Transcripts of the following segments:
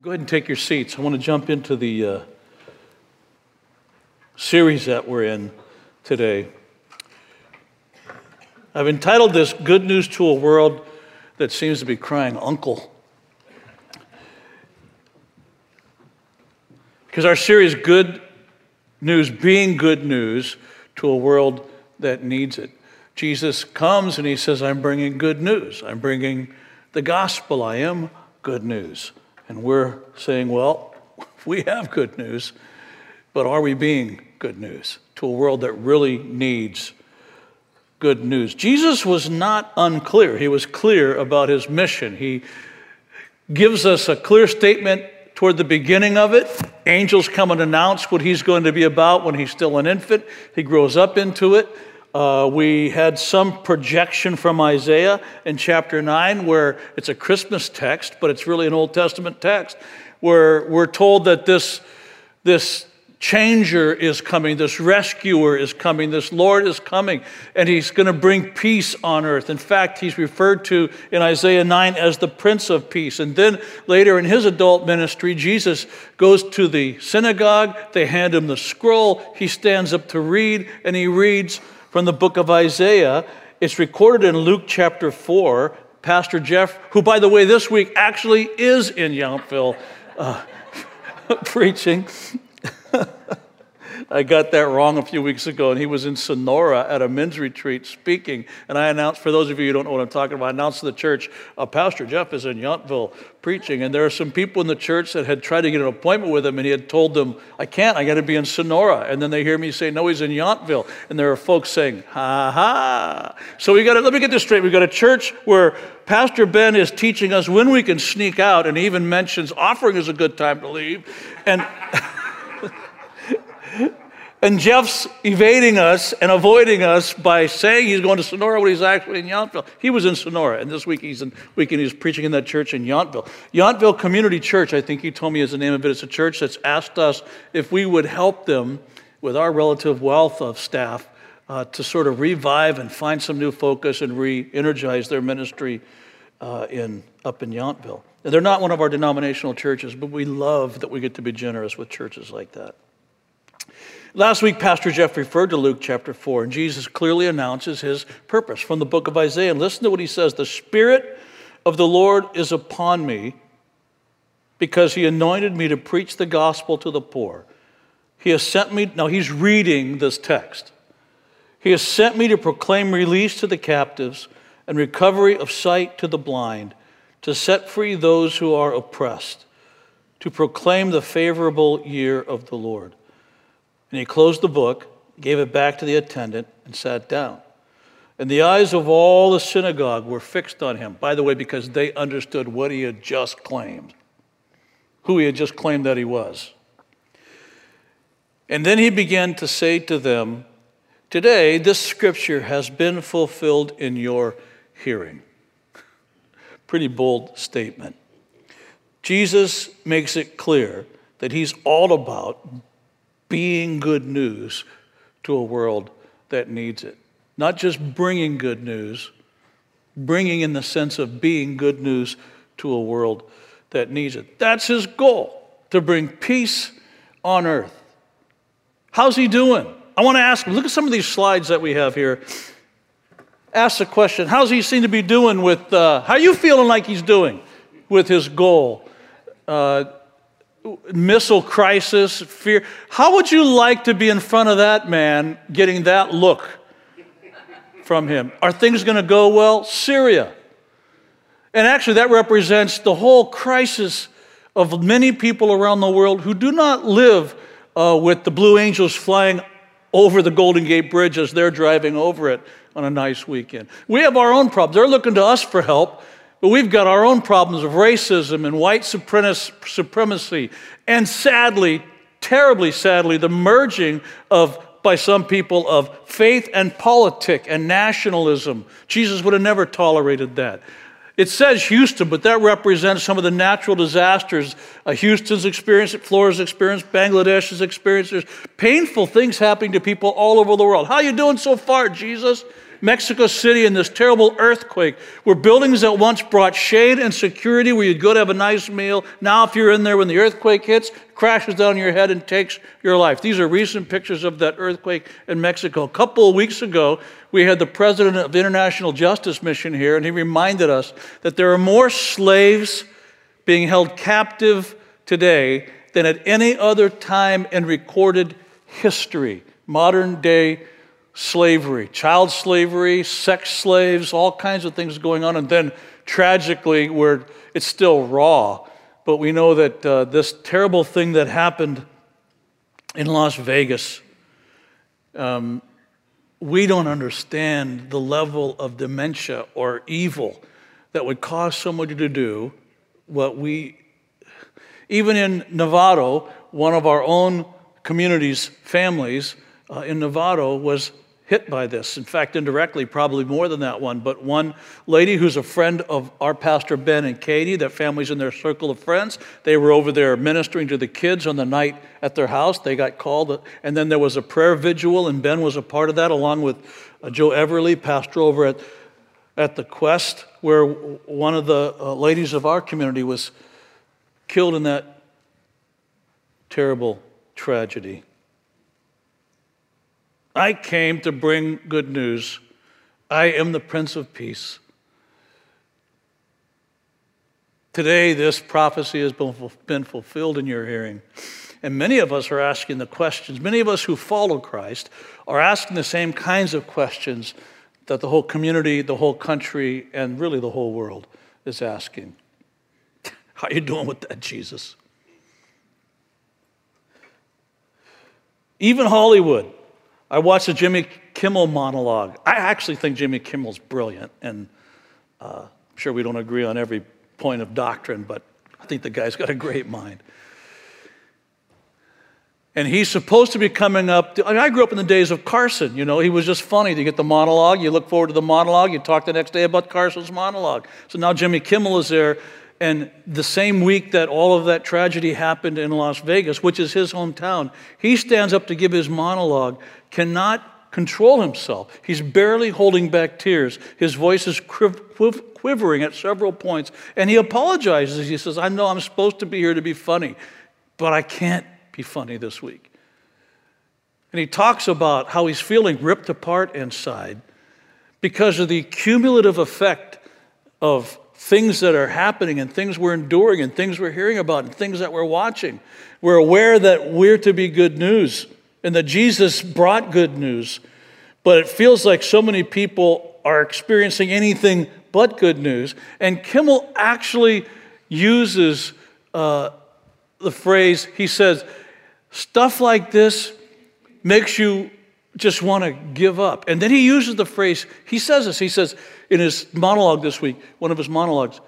Go ahead and take your seats. I want to jump into the uh, series that we're in today. I've entitled this Good News to a World That Seems to Be Crying Uncle. Because our series, Good News, being good news to a world that needs it. Jesus comes and he says, I'm bringing good news. I'm bringing the gospel. I am good news. And we're saying, well, we have good news, but are we being good news to a world that really needs good news? Jesus was not unclear. He was clear about his mission. He gives us a clear statement toward the beginning of it. Angels come and announce what he's going to be about when he's still an infant. He grows up into it. Uh, we had some projection from Isaiah in chapter 9 where it's a Christmas text, but it's really an Old Testament text, where we're told that this, this changer is coming, this rescuer is coming, this Lord is coming, and he's going to bring peace on earth. In fact, he's referred to in Isaiah 9 as the Prince of Peace. And then later in his adult ministry, Jesus goes to the synagogue, they hand him the scroll, he stands up to read, and he reads from the book of Isaiah. It's recorded in Luke chapter 4. Pastor Jeff, who, by the way, this week actually is in Yountville uh, preaching. I got that wrong a few weeks ago, and he was in Sonora at a men's retreat speaking. And I announced, for those of you who don't know what I'm talking about, I announced to the church, uh, Pastor Jeff is in Yountville preaching. And there are some people in the church that had tried to get an appointment with him, and he had told them, I can't, I got to be in Sonora. And then they hear me say, No, he's in Yountville. And there are folks saying, Ha ha. So we got to, let me get this straight. We've got a church where Pastor Ben is teaching us when we can sneak out, and he even mentions offering is a good time to leave. And And Jeff's evading us and avoiding us by saying he's going to Sonora when he's actually in Yountville. He was in Sonora, and this week he's in weekend he's preaching in that church in Yountville. Yountville Community Church, I think he told me is the name of it. It's a church that's asked us if we would help them with our relative wealth of staff uh, to sort of revive and find some new focus and re-energize their ministry uh, in up in Yountville. And they're not one of our denominational churches, but we love that we get to be generous with churches like that. Last week, Pastor Jeff referred to Luke chapter 4, and Jesus clearly announces his purpose from the book of Isaiah. And listen to what he says The Spirit of the Lord is upon me because he anointed me to preach the gospel to the poor. He has sent me, now he's reading this text. He has sent me to proclaim release to the captives and recovery of sight to the blind, to set free those who are oppressed, to proclaim the favorable year of the Lord. And he closed the book, gave it back to the attendant, and sat down. And the eyes of all the synagogue were fixed on him, by the way, because they understood what he had just claimed, who he had just claimed that he was. And then he began to say to them, Today, this scripture has been fulfilled in your hearing. Pretty bold statement. Jesus makes it clear that he's all about being good news to a world that needs it. Not just bringing good news, bringing in the sense of being good news to a world that needs it. That's his goal, to bring peace on earth. How's he doing? I want to ask him, look at some of these slides that we have here. Ask the question, how's he seem to be doing with, uh, how are you feeling like he's doing with his goal? Uh, missile crisis, fear. How would you like to be in front of that man getting that look from him? Are things going to go well? Syria. And actually, that represents the whole crisis of many people around the world who do not live uh, with the Blue Angels flying over the Golden Gate Bridge as they're driving over it on a nice weekend. We have our own problems. They're looking to us for help. But we've got our own problems of racism and white supremacy, and sadly, terribly sadly, the merging of by some people of faith and politic and nationalism. Jesus would have never tolerated that. It says Houston, but that represents some of the natural disasters Houston's experienced, Florida's experienced, Bangladesh's experienced. There's painful things happening to people all over the world. How are you doing so far, Jesus? Mexico City in this terrible earthquake, where buildings that once brought shade and security, where you'd go to have a nice meal, now if you're in there when the earthquake hits, crashes down your head and takes your life. These are recent pictures of that earthquake in Mexico. A couple of weeks ago, we had the president of the International Justice Mission here, and he reminded us that there are more slaves being held captive today than at any other time in recorded history. Modern day slavery, child slavery, sex slaves, all kinds of things going on. And then tragically, where it's still raw, but we know that uh, this terrible thing that happened in Las Vegas, um, we don't understand the level of dementia or evil that would cause somebody to do what we, even in Novato, one of our own communities, families uh, in Novato was hit by this. In fact, indirectly, probably more than that one. But one lady who's a friend of our pastor Ben and Katie, that family's in their circle of friends, they were over there ministering to the kids on the night at their house. They got called, and then there was a prayer vigil, and Ben was a part of that, along with uh, Joe Everly, pastor over at, at the Quest, where one of the uh, ladies of our community was killed in that terrible tragedy. I came to bring good news. I am the Prince of Peace. Today, this prophecy has been fulfilled in your hearing. And many of us are asking the questions. Many of us who follow Christ are asking the same kinds of questions that the whole community, the whole country, and really the whole world is asking. How are you doing with that, Jesus? Even Hollywood I watched a Jimmy Kimmel monologue. I actually think Jimmy Kimmel's brilliant, and uh, I'm sure we don't agree on every point of doctrine, but I think the guy's got a great mind. And he's supposed to be coming up. To, I grew up in the days of Carson. You know, he was just funny. You get the monologue, you look forward to the monologue, you talk the next day about Carson's monologue. So now Jimmy Kimmel is there, and the same week that all of that tragedy happened in Las Vegas, which is his hometown, he stands up to give his monologue, cannot control himself. He's barely holding back tears. His voice is quivering at several points. And he apologizes. He says, I know I'm supposed to be here to be funny, but I can't be funny this week. And he talks about how he's feeling ripped apart inside because of the cumulative effect of things that are happening and things we're enduring and things we're hearing about and things that we're watching. We're aware that we're to be good news and that Jesus brought good news, but it feels like so many people are experiencing anything but good news. And Kimmel actually uses uh, the phrase, he says, stuff like this makes you just want to give up. And then he uses the phrase, he says this, he says in his monologue this week, one of his monologues,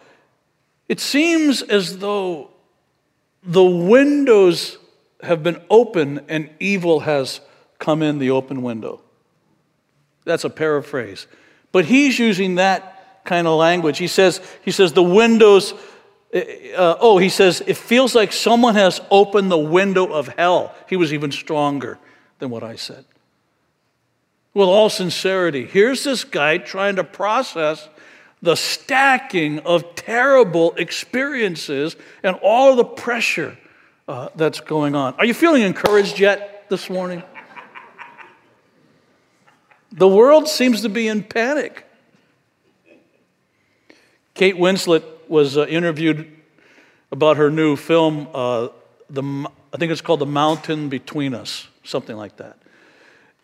it seems as though the windows have been open and evil has come in the open window. That's a paraphrase. But he's using that kind of language. He says, he says the windows, uh, oh, he says, it feels like someone has opened the window of hell. He was even stronger than what I said with all sincerity. Here's this guy trying to process the stacking of terrible experiences and all the pressure uh, that's going on. Are you feeling encouraged yet this morning? The world seems to be in panic. Kate Winslet was uh, interviewed about her new film, uh, the, I think it's called The Mountain Between Us, something like that.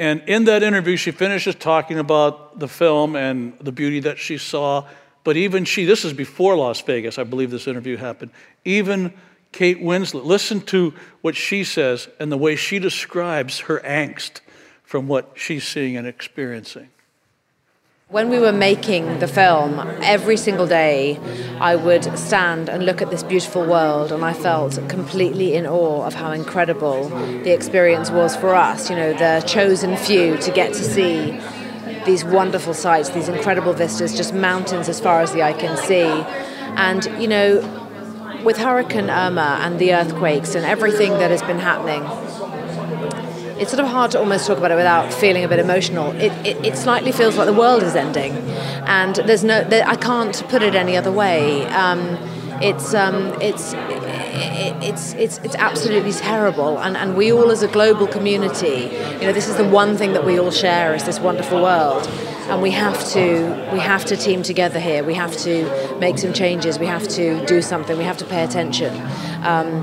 And in that interview, she finishes talking about the film and the beauty that she saw. But even she, this is before Las Vegas, I believe this interview happened. Even Kate Winslet, listen to what she says and the way she describes her angst from what she's seeing and experiencing. When we were making the film, every single day I would stand and look at this beautiful world, and I felt completely in awe of how incredible the experience was for us. You know, the chosen few to get to see these wonderful sights, these incredible vistas, just mountains as far as the eye can see. And, you know, with Hurricane Irma and the earthquakes and everything that has been happening, it's sort of hard to almost talk about it without feeling a bit emotional. It, it, it slightly feels like the world is ending, and there's no, there, I can't put it any other way. Um, it's um, it's it's it's it's absolutely terrible, and, and we all as a global community, you know, this is the one thing that we all share is this wonderful world, and we have to we have to team together here. We have to make some changes. We have to do something. We have to pay attention. Um,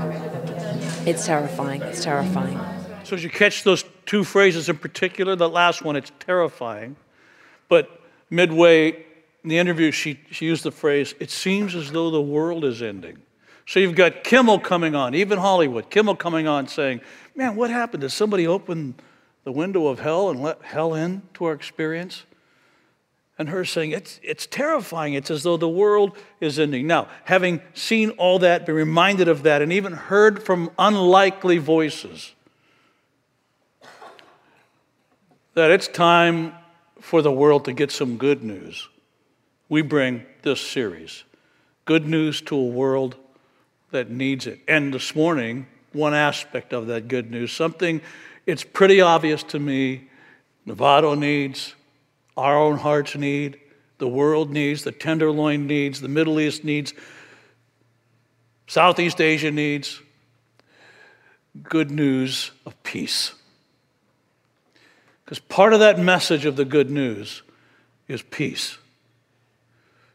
it's terrifying. It's terrifying. So as you catch those two phrases in particular, the last one, it's terrifying, but midway in the interview, she, she used the phrase, it seems as though the world is ending. So you've got Kimmel coming on, even Hollywood, Kimmel coming on saying, Man, what happened? Did somebody open the window of hell and let hell in to our experience? And her saying, it's, it's terrifying. It's as though the world is ending. Now, having seen all that, been reminded of that, and even heard from unlikely voices, that it's time for the world to get some good news we bring this series good news to a world that needs it. And this morning, one aspect of that good news, something it's pretty obvious to me Novato needs, our own hearts need, the world needs, the Tenderloin needs, the Middle East needs, Southeast Asia needs good news of peace. Because part of that message of the good news is peace.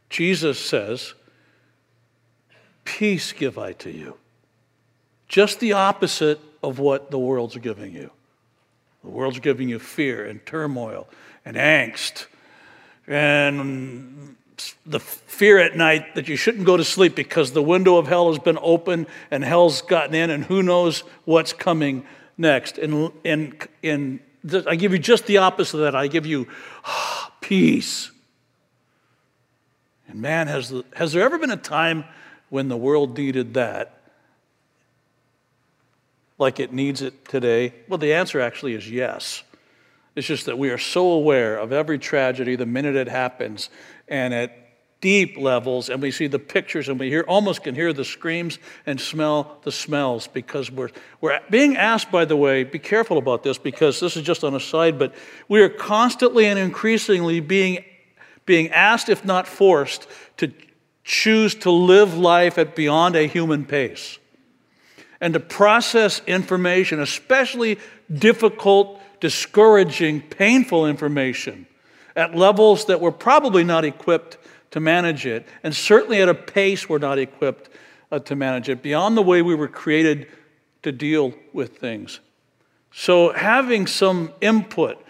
Jesus says, Peace give I to you. Just the opposite of what the world's giving you. The world's giving you fear and turmoil and angst and the fear at night that you shouldn't go to sleep because the window of hell has been open and hell's gotten in and who knows what's coming next. And, and, and I give you just the opposite of that. I give you ah, peace and man, has, has there ever been a time when the world needed that like it needs it today? Well, the answer actually is yes. It's just that we are so aware of every tragedy the minute it happens and at deep levels, and we see the pictures and we hear almost can hear the screams and smell the smells because we're, we're being asked, by the way, be careful about this because this is just on a side, but we are constantly and increasingly being being asked, if not forced, to choose to live life at beyond a human pace and to process information, especially difficult, discouraging, painful information, at levels that we're probably not equipped to manage it, and certainly at a pace we're not equipped uh, to manage it, beyond the way we were created to deal with things. So, having some input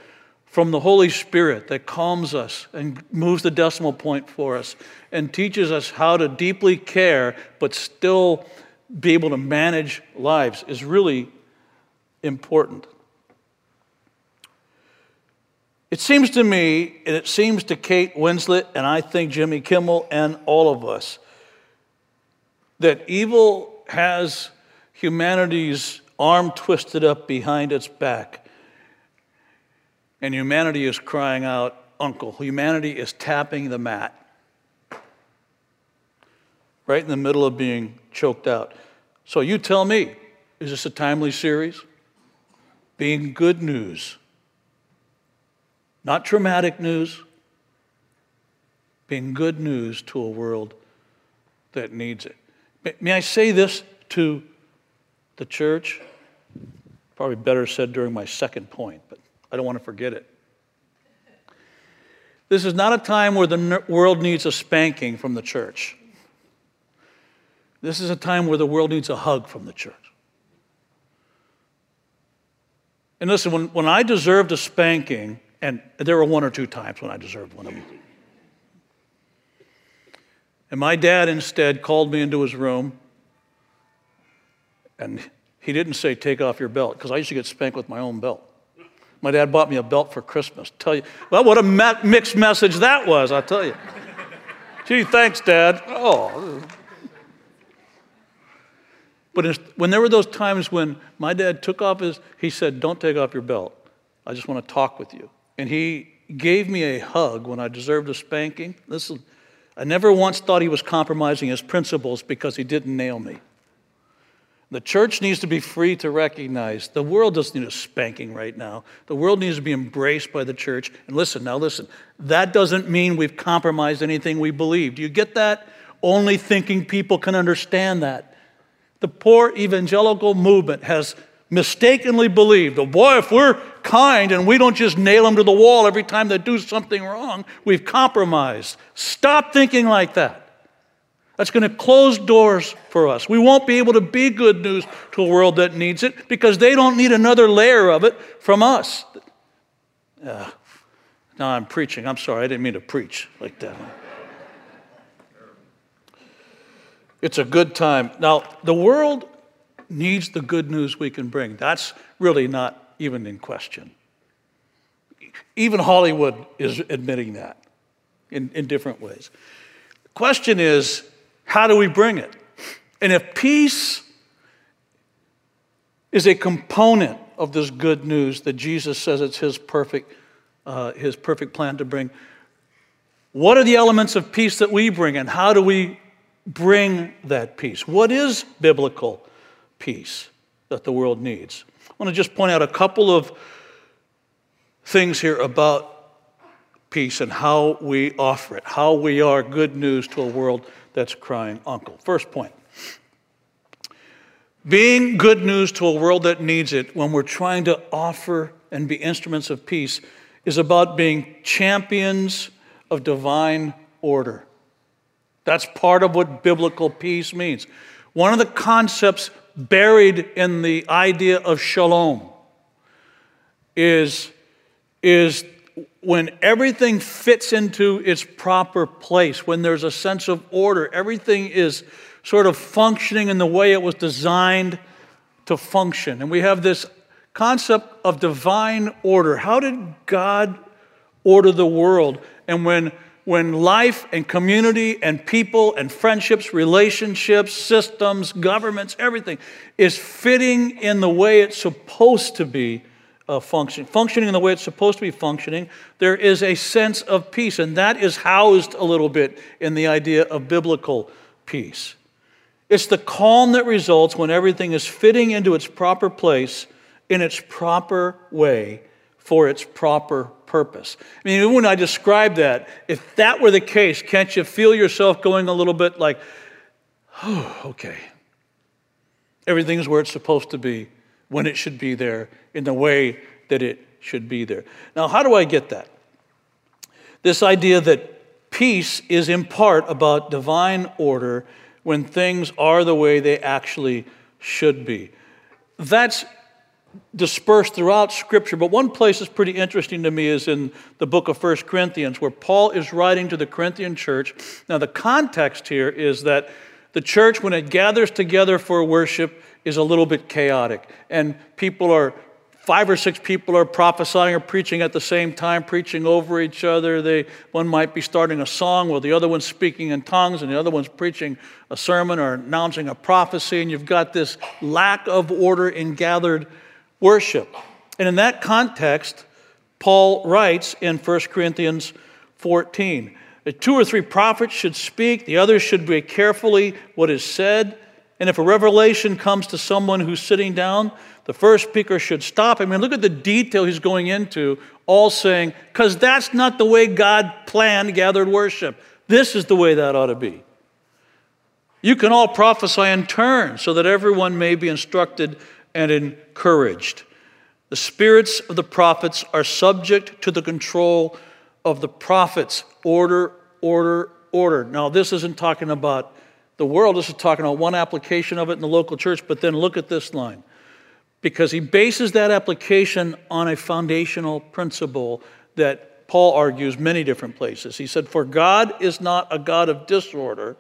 from the Holy Spirit that calms us and moves the decimal point for us and teaches us how to deeply care but still be able to manage lives is really important. It seems to me, and it seems to Kate Winslet, and I think Jimmy Kimmel and all of us, that evil has humanity's arm twisted up behind its back and humanity is crying out, Uncle. Humanity is tapping the mat right in the middle of being choked out. So you tell me, is this a timely series? Being good news, not traumatic news, being good news to a world that needs it. May I say this to the church? Probably better said during my second point, but I don't want to forget it. This is not a time where the world needs a spanking from the church. This is a time where the world needs a hug from the church. And listen, when, when I deserved a spanking, and there were one or two times when I deserved one of them. And my dad instead called me into his room, and he didn't say, Take off your belt, because I used to get spanked with my own belt. My dad bought me a belt for Christmas. Tell you, well, what a mixed message that was, I tell you. Gee, thanks, Dad. Oh. But when there were those times when my dad took off his, he said, Don't take off your belt. I just want to talk with you. And he gave me a hug when I deserved a spanking. Listen, I never once thought he was compromising his principles because he didn't nail me. The church needs to be free to recognize the world doesn't need a spanking right now. The world needs to be embraced by the church. And listen, now listen, that doesn't mean we've compromised anything we believe. Do you get that? Only thinking people can understand that. The poor evangelical movement has mistakenly believed, oh boy, if we're kind and we don't just nail them to the wall every time they do something wrong, we've compromised. Stop thinking like that. That's going to close doors for us. We won't be able to be good news to a world that needs it because they don't need another layer of it from us. Uh, now I'm preaching. I'm sorry, I didn't mean to preach like that. It's a good time. Now, the world needs the good news we can bring. That's really not even in question. Even Hollywood is admitting that in, in different ways. The question is how do we bring it? And if peace is a component of this good news that Jesus says it's his perfect, uh, his perfect plan to bring, what are the elements of peace that we bring, and how do we bring that peace? What is biblical peace that the world needs? I want to just point out a couple of things here about peace and how we offer it, how we are good news to a world that's crying uncle. First point being good news to a world that needs it when we're trying to offer and be instruments of peace is about being champions of divine order. That's part of what biblical peace means. One of the concepts buried in the idea of shalom is, is when everything fits into its proper place, when there's a sense of order, everything is sort of functioning in the way it was designed to function. And we have this concept of divine order. How did God order the world? And when when life and community and people and friendships, relationships, systems, governments, everything is fitting in the way it's supposed to be, uh, function, functioning in the way it's supposed to be functioning, there is a sense of peace. And that is housed a little bit in the idea of biblical peace. It's the calm that results when everything is fitting into its proper place in its proper way for its proper purpose. I mean, when I describe that, if that were the case, can't you feel yourself going a little bit like, oh, okay. Everything's where it's supposed to be when it should be there in the way that it should be there. Now, how do I get that? This idea that peace is in part about divine order when things are the way they actually should be. That's dispersed throughout Scripture, but one place that's pretty interesting to me is in the book of First Corinthians, where Paul is writing to the Corinthian church. Now, the context here is that the church, when it gathers together for worship, is a little bit chaotic. And people are, five or six people are prophesying or preaching at the same time, preaching over each other. They, one might be starting a song while the other one's speaking in tongues, and the other one's preaching a sermon or announcing a prophecy. And you've got this lack of order in gathered worship. And in that context, Paul writes in 1 Corinthians 14 that two or three prophets should speak, the others should be carefully what is said. And if a revelation comes to someone who's sitting down, the first speaker should stop. I mean, look at the detail he's going into, all saying, because that's not the way God planned gathered worship. This is the way that ought to be. You can all prophesy in turn so that everyone may be instructed and encouraged. The spirits of the prophets are subject to the control of the prophets. Order, order, order. Now, this isn't talking about the world. This is talking about one application of it in the local church, but then look at this line. Because he bases that application on a foundational principle that Paul argues many different places. He said, For God is not a God of disorder,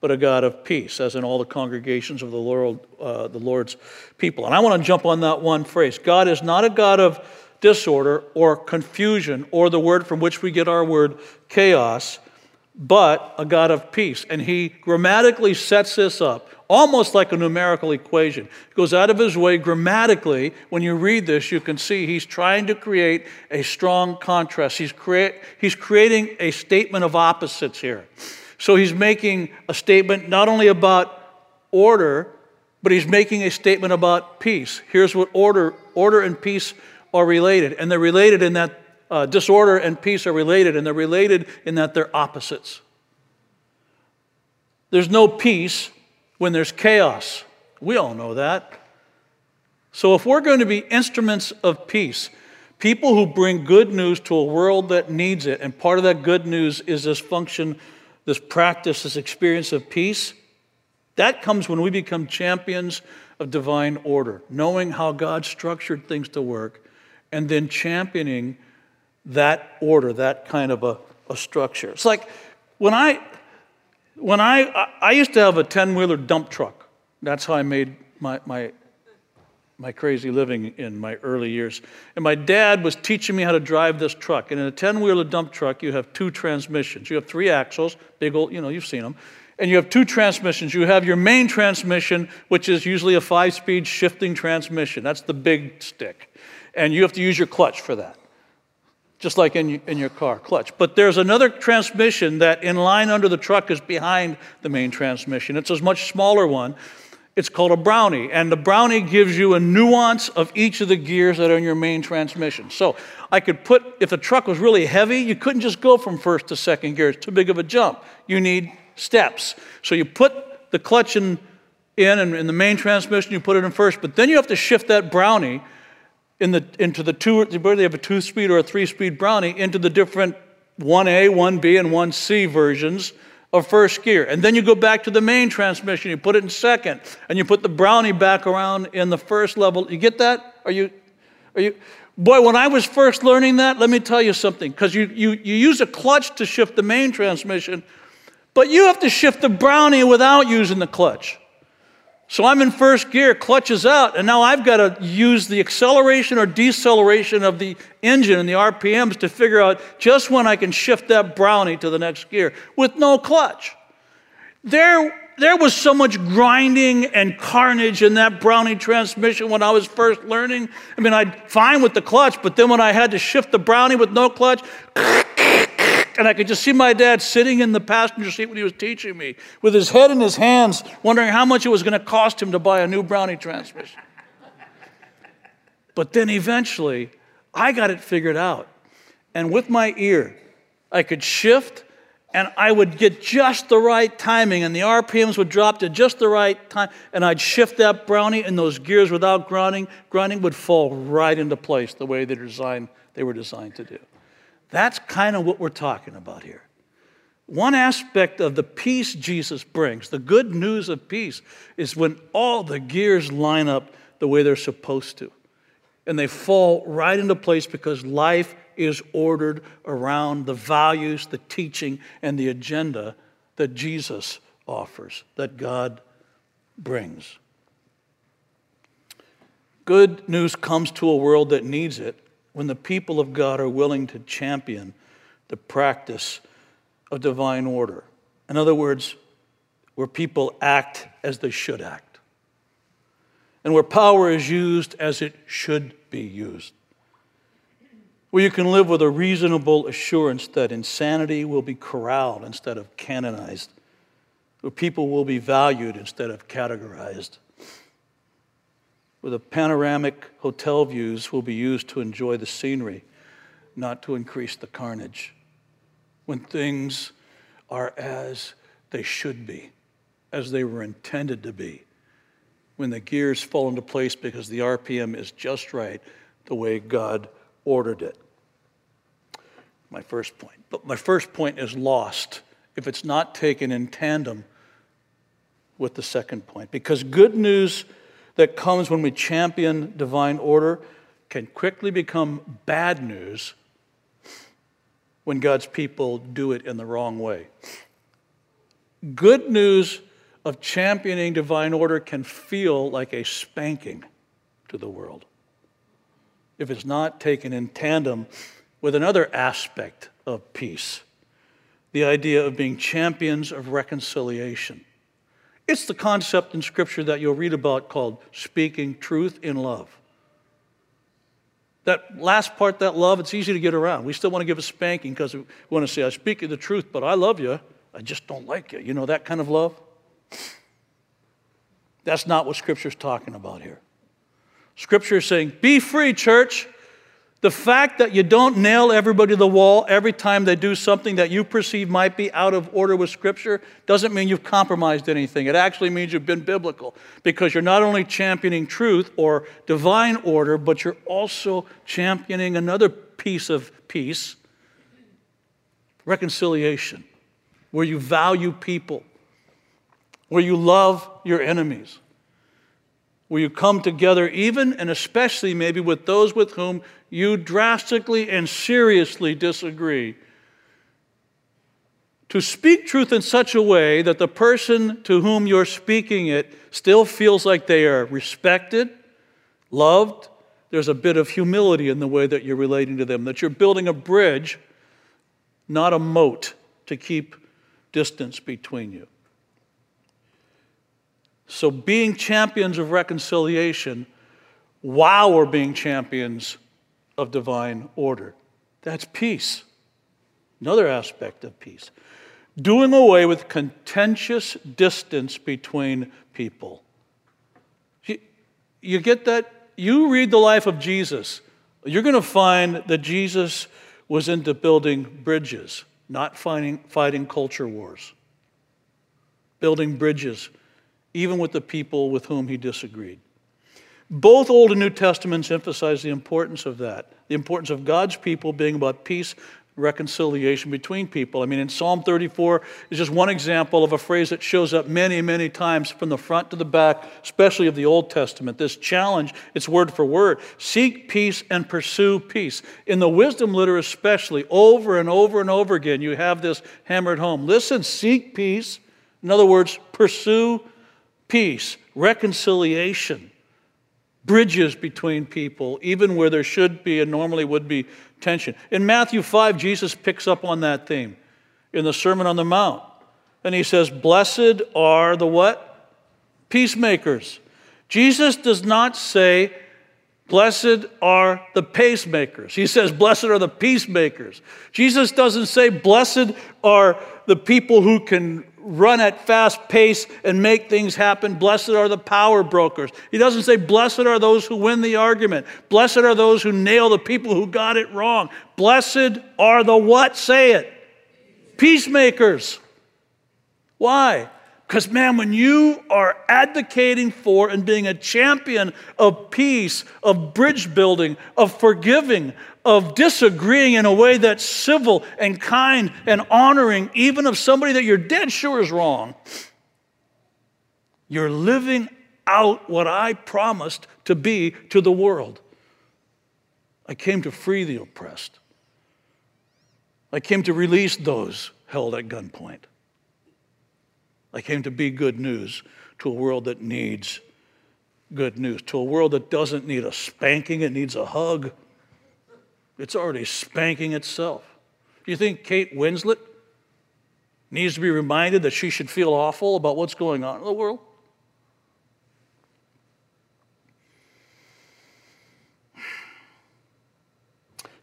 but a God of peace, as in all the congregations of the, Lord, uh, the Lord's people. And I want to jump on that one phrase God is not a God of disorder or confusion or the word from which we get our word chaos but a God of peace. And he grammatically sets this up almost like a numerical equation. He goes out of his way grammatically. When you read this, you can see he's trying to create a strong contrast. He's, create, he's creating a statement of opposites here. So he's making a statement not only about order, But he's making a statement about peace. Here's what order, order and peace are related. And they're related in that uh, disorder and peace are related, and they're related in that they're opposites. There's no peace when there's chaos. We all know that. So, if we're going to be instruments of peace, people who bring good news to a world that needs it, and part of that good news is this function, this practice, this experience of peace, that comes when we become champions of divine order, knowing how God structured things to work, and then championing that order, that kind of a, a structure. It's like when I, when I, I used to have a 10 wheeler dump truck. That's how I made my, my, my crazy living in my early years. And my dad was teaching me how to drive this truck. And in a 10 wheeler dump truck, you have two transmissions. You have three axles, big old, you know, you've seen them. And you have two transmissions. You have your main transmission, which is usually a five speed shifting transmission. That's the big stick. And you have to use your clutch for that just like in, in your car, clutch. But there's another transmission that in line under the truck is behind the main transmission. It's a much smaller one. It's called a brownie. And the brownie gives you a nuance of each of the gears that are in your main transmission. So I could put, if the truck was really heavy, you couldn't just go from first to second gear. It's too big of a jump. You need steps. So you put the clutch in, in and in the main transmission, you put it in first, but then you have to shift that brownie in the, into the two, whether they have a two speed or a three speed Brownie, into the different 1A, 1B, and 1C versions of first gear. And then you go back to the main transmission, you put it in second, and you put the Brownie back around in the first level. You get that? Are you, are you? Boy, when I was first learning that, let me tell you something, because you, you, you use a clutch to shift the main transmission, but you have to shift the Brownie without using the clutch. So I'm in first gear, clutch is out, and now I've got to use the acceleration or deceleration of the engine and the RPMs to figure out just when I can shift that brownie to the next gear with no clutch. There, there was so much grinding and carnage in that brownie transmission when I was first learning. I mean, I'd fine with the clutch, but then when I had to shift the brownie with no clutch, and I could just see my dad sitting in the passenger seat when he was teaching me with his head in his hands, wondering how much it was going to cost him to buy a new Brownie transmission. but then eventually, I got it figured out. And with my ear, I could shift and I would get just the right timing, and the RPMs would drop to just the right time, and I'd shift that brownie, and those gears without grinding, grinding would fall right into place the way they, designed, they were designed to do. That's kind of what we're talking about here. One aspect of the peace Jesus brings, the good news of peace, is when all the gears line up the way they're supposed to. And they fall right into place because life is ordered around the values, the teaching, and the agenda that Jesus offers, that God brings. Good news comes to a world that needs it when the people of God are willing to champion the practice of divine order. In other words, where people act as they should act, and where power is used as it should be used. Where you can live with a reasonable assurance that insanity will be corralled instead of canonized, where people will be valued instead of categorized where the panoramic hotel views will be used to enjoy the scenery, not to increase the carnage. When things are as they should be, as they were intended to be. When the gears fall into place because the RPM is just right the way God ordered it. My first point. But my first point is lost if it's not taken in tandem with the second point. Because good news that comes when we champion divine order can quickly become bad news when God's people do it in the wrong way. Good news of championing divine order can feel like a spanking to the world if it's not taken in tandem with another aspect of peace the idea of being champions of reconciliation. It's the concept in Scripture that you'll read about called speaking truth in love. That last part, that love, it's easy to get around. We still want to give a spanking because we want to say, I speak the truth, but I love you. I just don't like you. You know that kind of love? That's not what Scripture's talking about here. Scripture is saying, be free, church. The fact that you don't nail everybody to the wall every time they do something that you perceive might be out of order with Scripture doesn't mean you've compromised anything. It actually means you've been biblical because you're not only championing truth or divine order, but you're also championing another piece of peace reconciliation, where you value people, where you love your enemies where you come together, even and especially maybe with those with whom you drastically and seriously disagree. To speak truth in such a way that the person to whom you're speaking it still feels like they are respected, loved. There's a bit of humility in the way that you're relating to them, that you're building a bridge, not a moat to keep distance between you. So, being champions of reconciliation while we're being champions of divine order, that's peace. Another aspect of peace. Doing away with contentious distance between people. You, you get that? You read the life of Jesus, you're going to find that Jesus was into building bridges, not fighting, fighting culture wars. Building bridges even with the people with whom he disagreed. Both Old and New Testaments emphasize the importance of that, the importance of God's people being about peace, reconciliation between people. I mean, in Psalm 34 is just one example of a phrase that shows up many, many times from the front to the back, especially of the Old Testament. This challenge, it's word for word seek peace and pursue peace. In the wisdom literature, especially, over and over and over again, you have this hammered home. Listen, seek peace. In other words, pursue peace, reconciliation, bridges between people, even where there should be and normally would be tension. In Matthew 5, Jesus picks up on that theme in the Sermon on the Mount. And he says, Blessed are the what? Peacemakers. Jesus does not say, Blessed are the pacemakers. He says, Blessed are the peacemakers. Jesus doesn't say, Blessed are the people who can run at fast pace and make things happen. Blessed are the power brokers. He doesn't say, Blessed are those who win the argument. Blessed are those who nail the people who got it wrong. Blessed are the what? Say it. Peacemakers. Why? Because, man, when you are advocating for and being a champion of peace, of bridge building, of forgiving, of disagreeing in a way that's civil and kind and honoring, even of somebody that you're dead sure is wrong, you're living out what I promised to be to the world. I came to free the oppressed. I came to release those held at gunpoint. I came to be good news to a world that needs good news, to a world that doesn't need a spanking, it needs a hug. It's already spanking itself. Do you think Kate Winslet needs to be reminded that she should feel awful about what's going on in the world?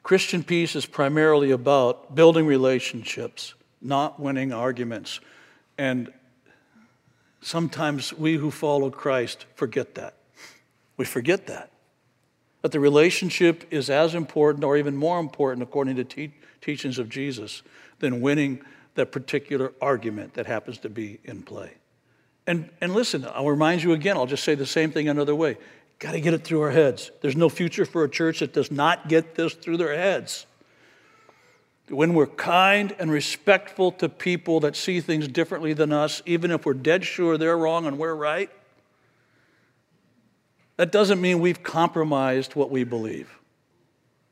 Christian peace is primarily about building relationships, not winning arguments. And Sometimes we who follow Christ forget that. We forget that. That the relationship is as important or even more important, according to te- teachings of Jesus, than winning that particular argument that happens to be in play. And, and listen, I'll remind you again, I'll just say the same thing another way. Got to get it through our heads. There's no future for a church that does not get this through their heads when we're kind and respectful to people that see things differently than us, even if we're dead sure they're wrong and we're right, that doesn't mean we've compromised what we believe.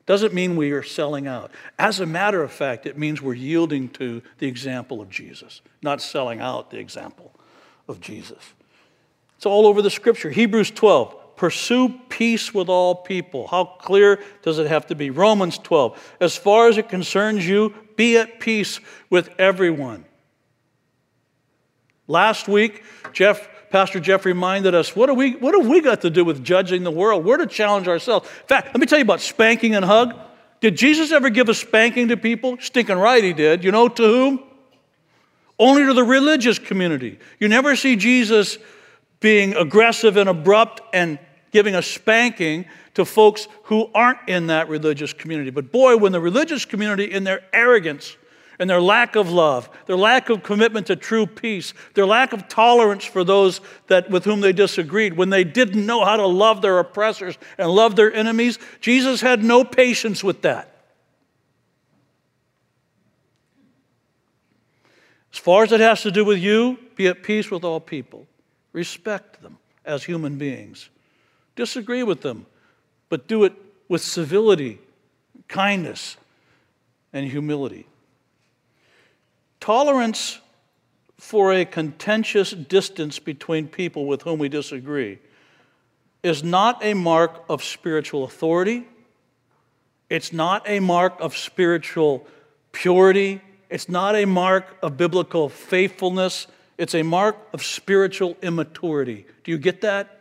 Doesn't mean we are selling out. As a matter of fact, it means we're yielding to the example of Jesus, not selling out the example of Jesus. It's all over the scripture. Hebrews 12. Pursue peace with all people. How clear does it have to be? Romans 12. As far as it concerns you, be at peace with everyone. Last week, Jeff, Pastor Jeff reminded us what, we, what have we got to do with judging the world? We're to challenge ourselves. In fact, let me tell you about spanking and hug. Did Jesus ever give a spanking to people? Stinking right, he did. You know to whom? Only to the religious community. You never see Jesus being aggressive and abrupt and giving a spanking to folks who aren't in that religious community. But boy, when the religious community, in their arrogance and their lack of love, their lack of commitment to true peace, their lack of tolerance for those that, with whom they disagreed, when they didn't know how to love their oppressors and love their enemies, Jesus had no patience with that. As far as it has to do with you, be at peace with all people. Respect them as human beings. Disagree with them, but do it with civility, kindness, and humility. Tolerance for a contentious distance between people with whom we disagree is not a mark of spiritual authority. It's not a mark of spiritual purity. It's not a mark of biblical faithfulness. It's a mark of spiritual immaturity. Do you get that?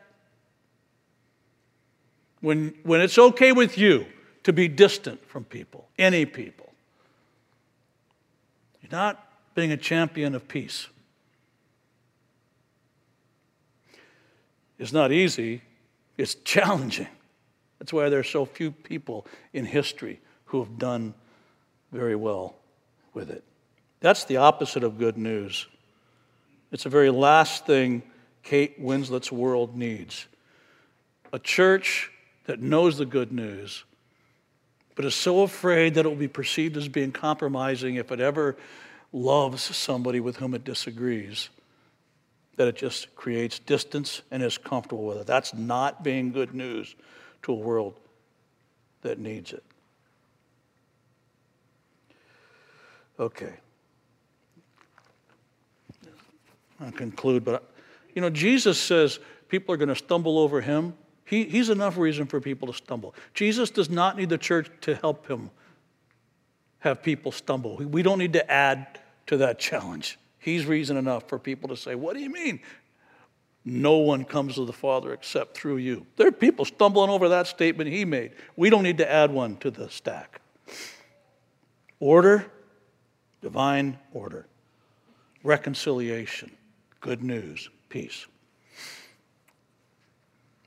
When, when it's okay with you to be distant from people, any people, you're not being a champion of peace. It's not easy, it's challenging. That's why there are so few people in history who have done very well with it. That's the opposite of good news. It's the very last thing Kate Winslet's world needs. A church that knows the good news, but is so afraid that it will be perceived as being compromising if it ever loves somebody with whom it disagrees, that it just creates distance and is comfortable with it. That's not being good news to a world that needs it. Okay. I'll conclude, but you know, Jesus says people are going to stumble over him. He, he's enough reason for people to stumble. Jesus does not need the church to help him have people stumble. We don't need to add to that challenge. He's reason enough for people to say, What do you mean? No one comes to the Father except through you. There are people stumbling over that statement he made. We don't need to add one to the stack. Order, divine order, reconciliation, good news, peace.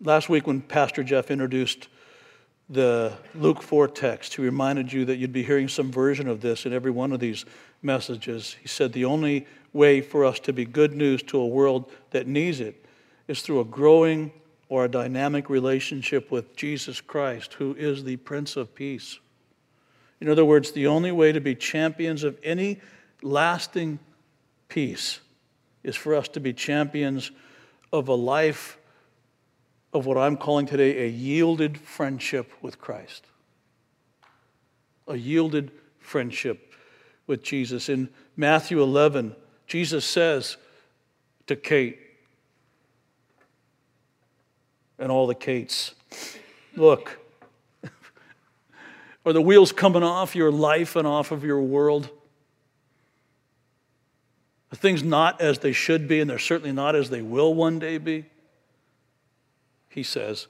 Last week, when Pastor Jeff introduced the Luke 4 text, he reminded you that you'd be hearing some version of this in every one of these messages. He said the only way for us to be good news to a world that needs it is through a growing or a dynamic relationship with Jesus Christ, who is the Prince of Peace. In other words, the only way to be champions of any lasting peace is for us to be champions of a life of what I'm calling today a yielded friendship with Christ. A yielded friendship with Jesus. In Matthew 11, Jesus says to Kate and all the Kates, Look, are the wheels coming off your life and off of your world? Are things not as they should be, and they're certainly not as they will one day be? He says,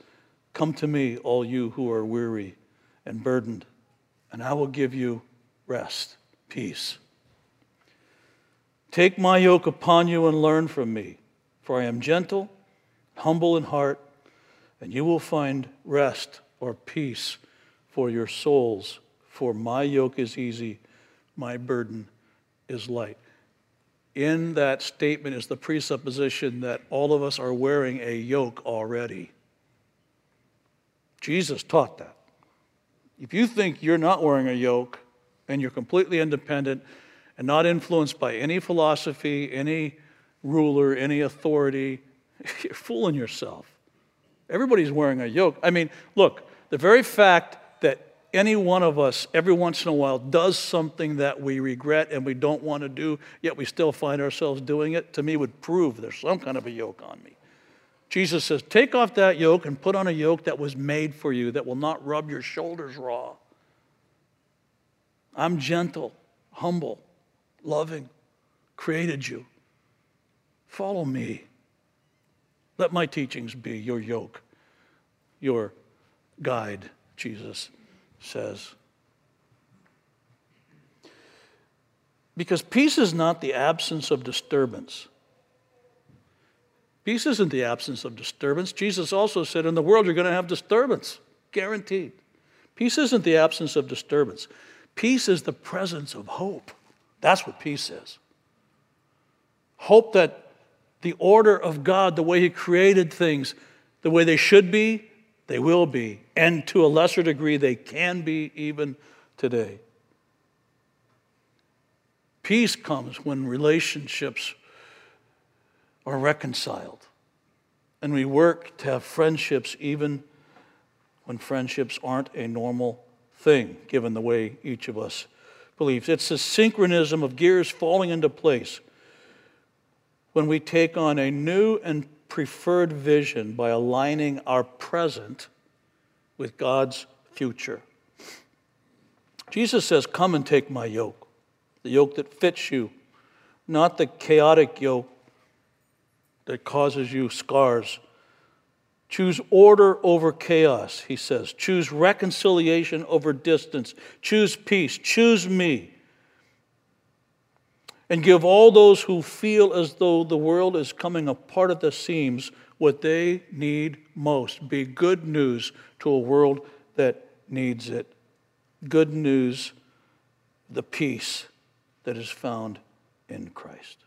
Come to me, all you who are weary and burdened, and I will give you rest, peace. Take my yoke upon you and learn from me, for I am gentle, humble in heart, and you will find rest or peace for your souls. For my yoke is easy, my burden is light in that statement is the presupposition that all of us are wearing a yoke already. Jesus taught that. If you think you're not wearing a yoke and you're completely independent and not influenced by any philosophy, any ruler, any authority, you're fooling yourself. Everybody's wearing a yoke. I mean, look, the very fact any one of us, every once in a while, does something that we regret and we don't want to do, yet we still find ourselves doing it, to me would prove there's some kind of a yoke on me. Jesus says, Take off that yoke and put on a yoke that was made for you, that will not rub your shoulders raw. I'm gentle, humble, loving, created you. Follow me. Let my teachings be your yoke, your guide, Jesus says. Because peace is not the absence of disturbance, Peace isn't the absence of disturbance. Jesus also said, In the world, you're going to have disturbance, guaranteed. Peace isn't the absence of disturbance, peace is the presence of hope. That's what peace is. Hope that the order of God, the way He created things, the way they should be, they will be, and to a lesser degree, they can be even today. Peace comes when relationships are reconciled. And we work to have friendships even when friendships aren't a normal thing, given the way each of us believes. It's the synchronism of gears falling into place when we take on a new and preferred vision by aligning our present with God's future. Jesus says, Come and take my yoke, the yoke that fits you, not the chaotic yoke that causes you scars. Choose order over chaos, he says. Choose reconciliation over distance. Choose peace. Choose me. And give all those who feel as though the world is coming apart at the seams what they need most. Be good news to a world that needs it. Good news, the peace that is found in Christ.